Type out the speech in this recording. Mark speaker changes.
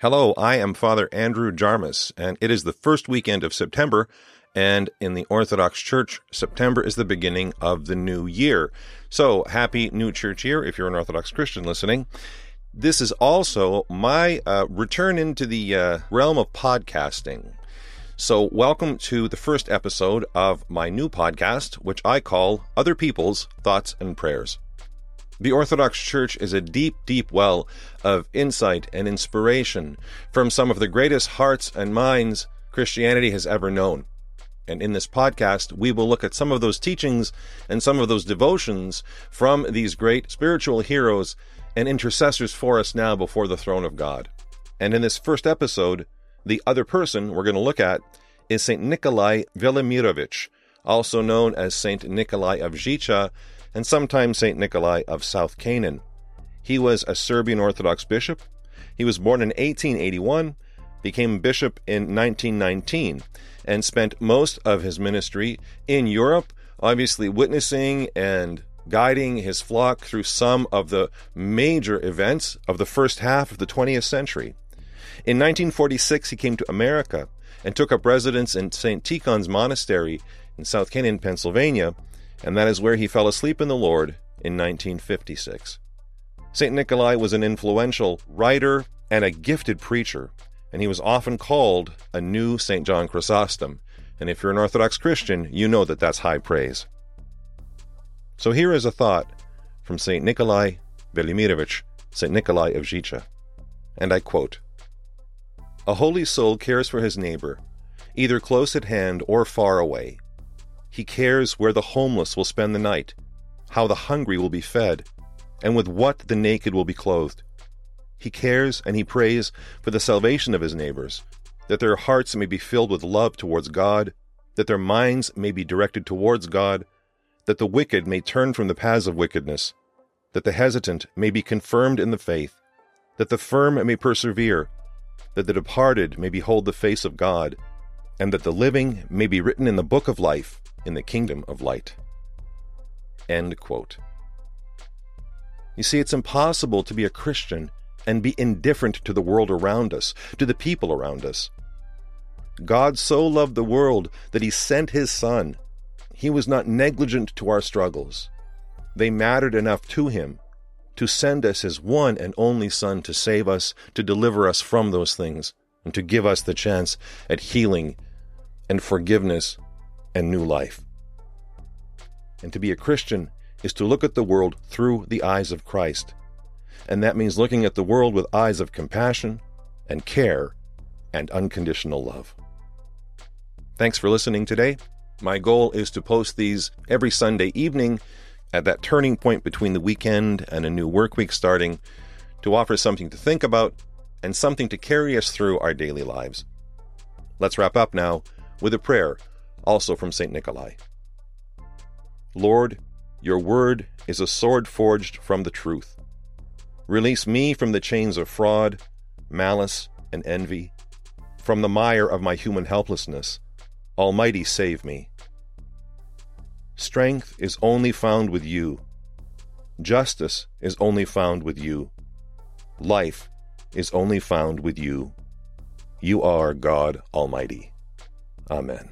Speaker 1: Hello, I am Father Andrew Jarmus, and it is the first weekend of September. And in the Orthodox Church, September is the beginning of the new year. So, happy new church year if you're an Orthodox Christian listening. This is also my uh, return into the uh, realm of podcasting. So, welcome to the first episode of my new podcast, which I call Other People's Thoughts and Prayers. The Orthodox Church is a deep, deep well of insight and inspiration from some of the greatest hearts and minds Christianity has ever known. And in this podcast, we will look at some of those teachings and some of those devotions from these great spiritual heroes and intercessors for us now before the throne of God. And in this first episode, the other person we're going to look at is St. Nikolai Velimirovich, also known as St. Nikolai of Zicha, and sometimes St. Nikolai of South Canaan. He was a Serbian Orthodox bishop. He was born in 1881, became bishop in 1919, and spent most of his ministry in Europe, obviously witnessing and guiding his flock through some of the major events of the first half of the 20th century. In 1946, he came to America and took up residence in St. Tikhon's Monastery in South Canaan, Pennsylvania, and that is where he fell asleep in the Lord in 1956. St. Nikolai was an influential writer and a gifted preacher, and he was often called a new St. John Chrysostom. And if you're an Orthodox Christian, you know that that's high praise. So here is a thought from St. Nikolai Velimirovich, St. Nikolai of Zicha. And I quote A holy soul cares for his neighbor, either close at hand or far away. He cares where the homeless will spend the night, how the hungry will be fed, and with what the naked will be clothed. He cares and he prays for the salvation of his neighbors, that their hearts may be filled with love towards God, that their minds may be directed towards God, that the wicked may turn from the paths of wickedness, that the hesitant may be confirmed in the faith, that the firm may persevere, that the departed may behold the face of God, and that the living may be written in the book of life in the kingdom of light. End quote. You see, it's impossible to be a Christian and be indifferent to the world around us, to the people around us. God so loved the world that he sent his Son. He was not negligent to our struggles. They mattered enough to him to send us his one and only Son to save us, to deliver us from those things, and to give us the chance at healing and forgiveness and new life. And to be a Christian is to look at the world through the eyes of Christ. And that means looking at the world with eyes of compassion and care and unconditional love. Thanks for listening today. My goal is to post these every Sunday evening at that turning point between the weekend and a new work week starting to offer something to think about and something to carry us through our daily lives. Let's wrap up now with a prayer, also from St. Nikolai. Lord, your word is a sword forged from the truth. Release me from the chains of fraud, malice, and envy, from the mire of my human helplessness. Almighty, save me. Strength is only found with you. Justice is only found with you. Life is only found with you. You are God Almighty. Amen.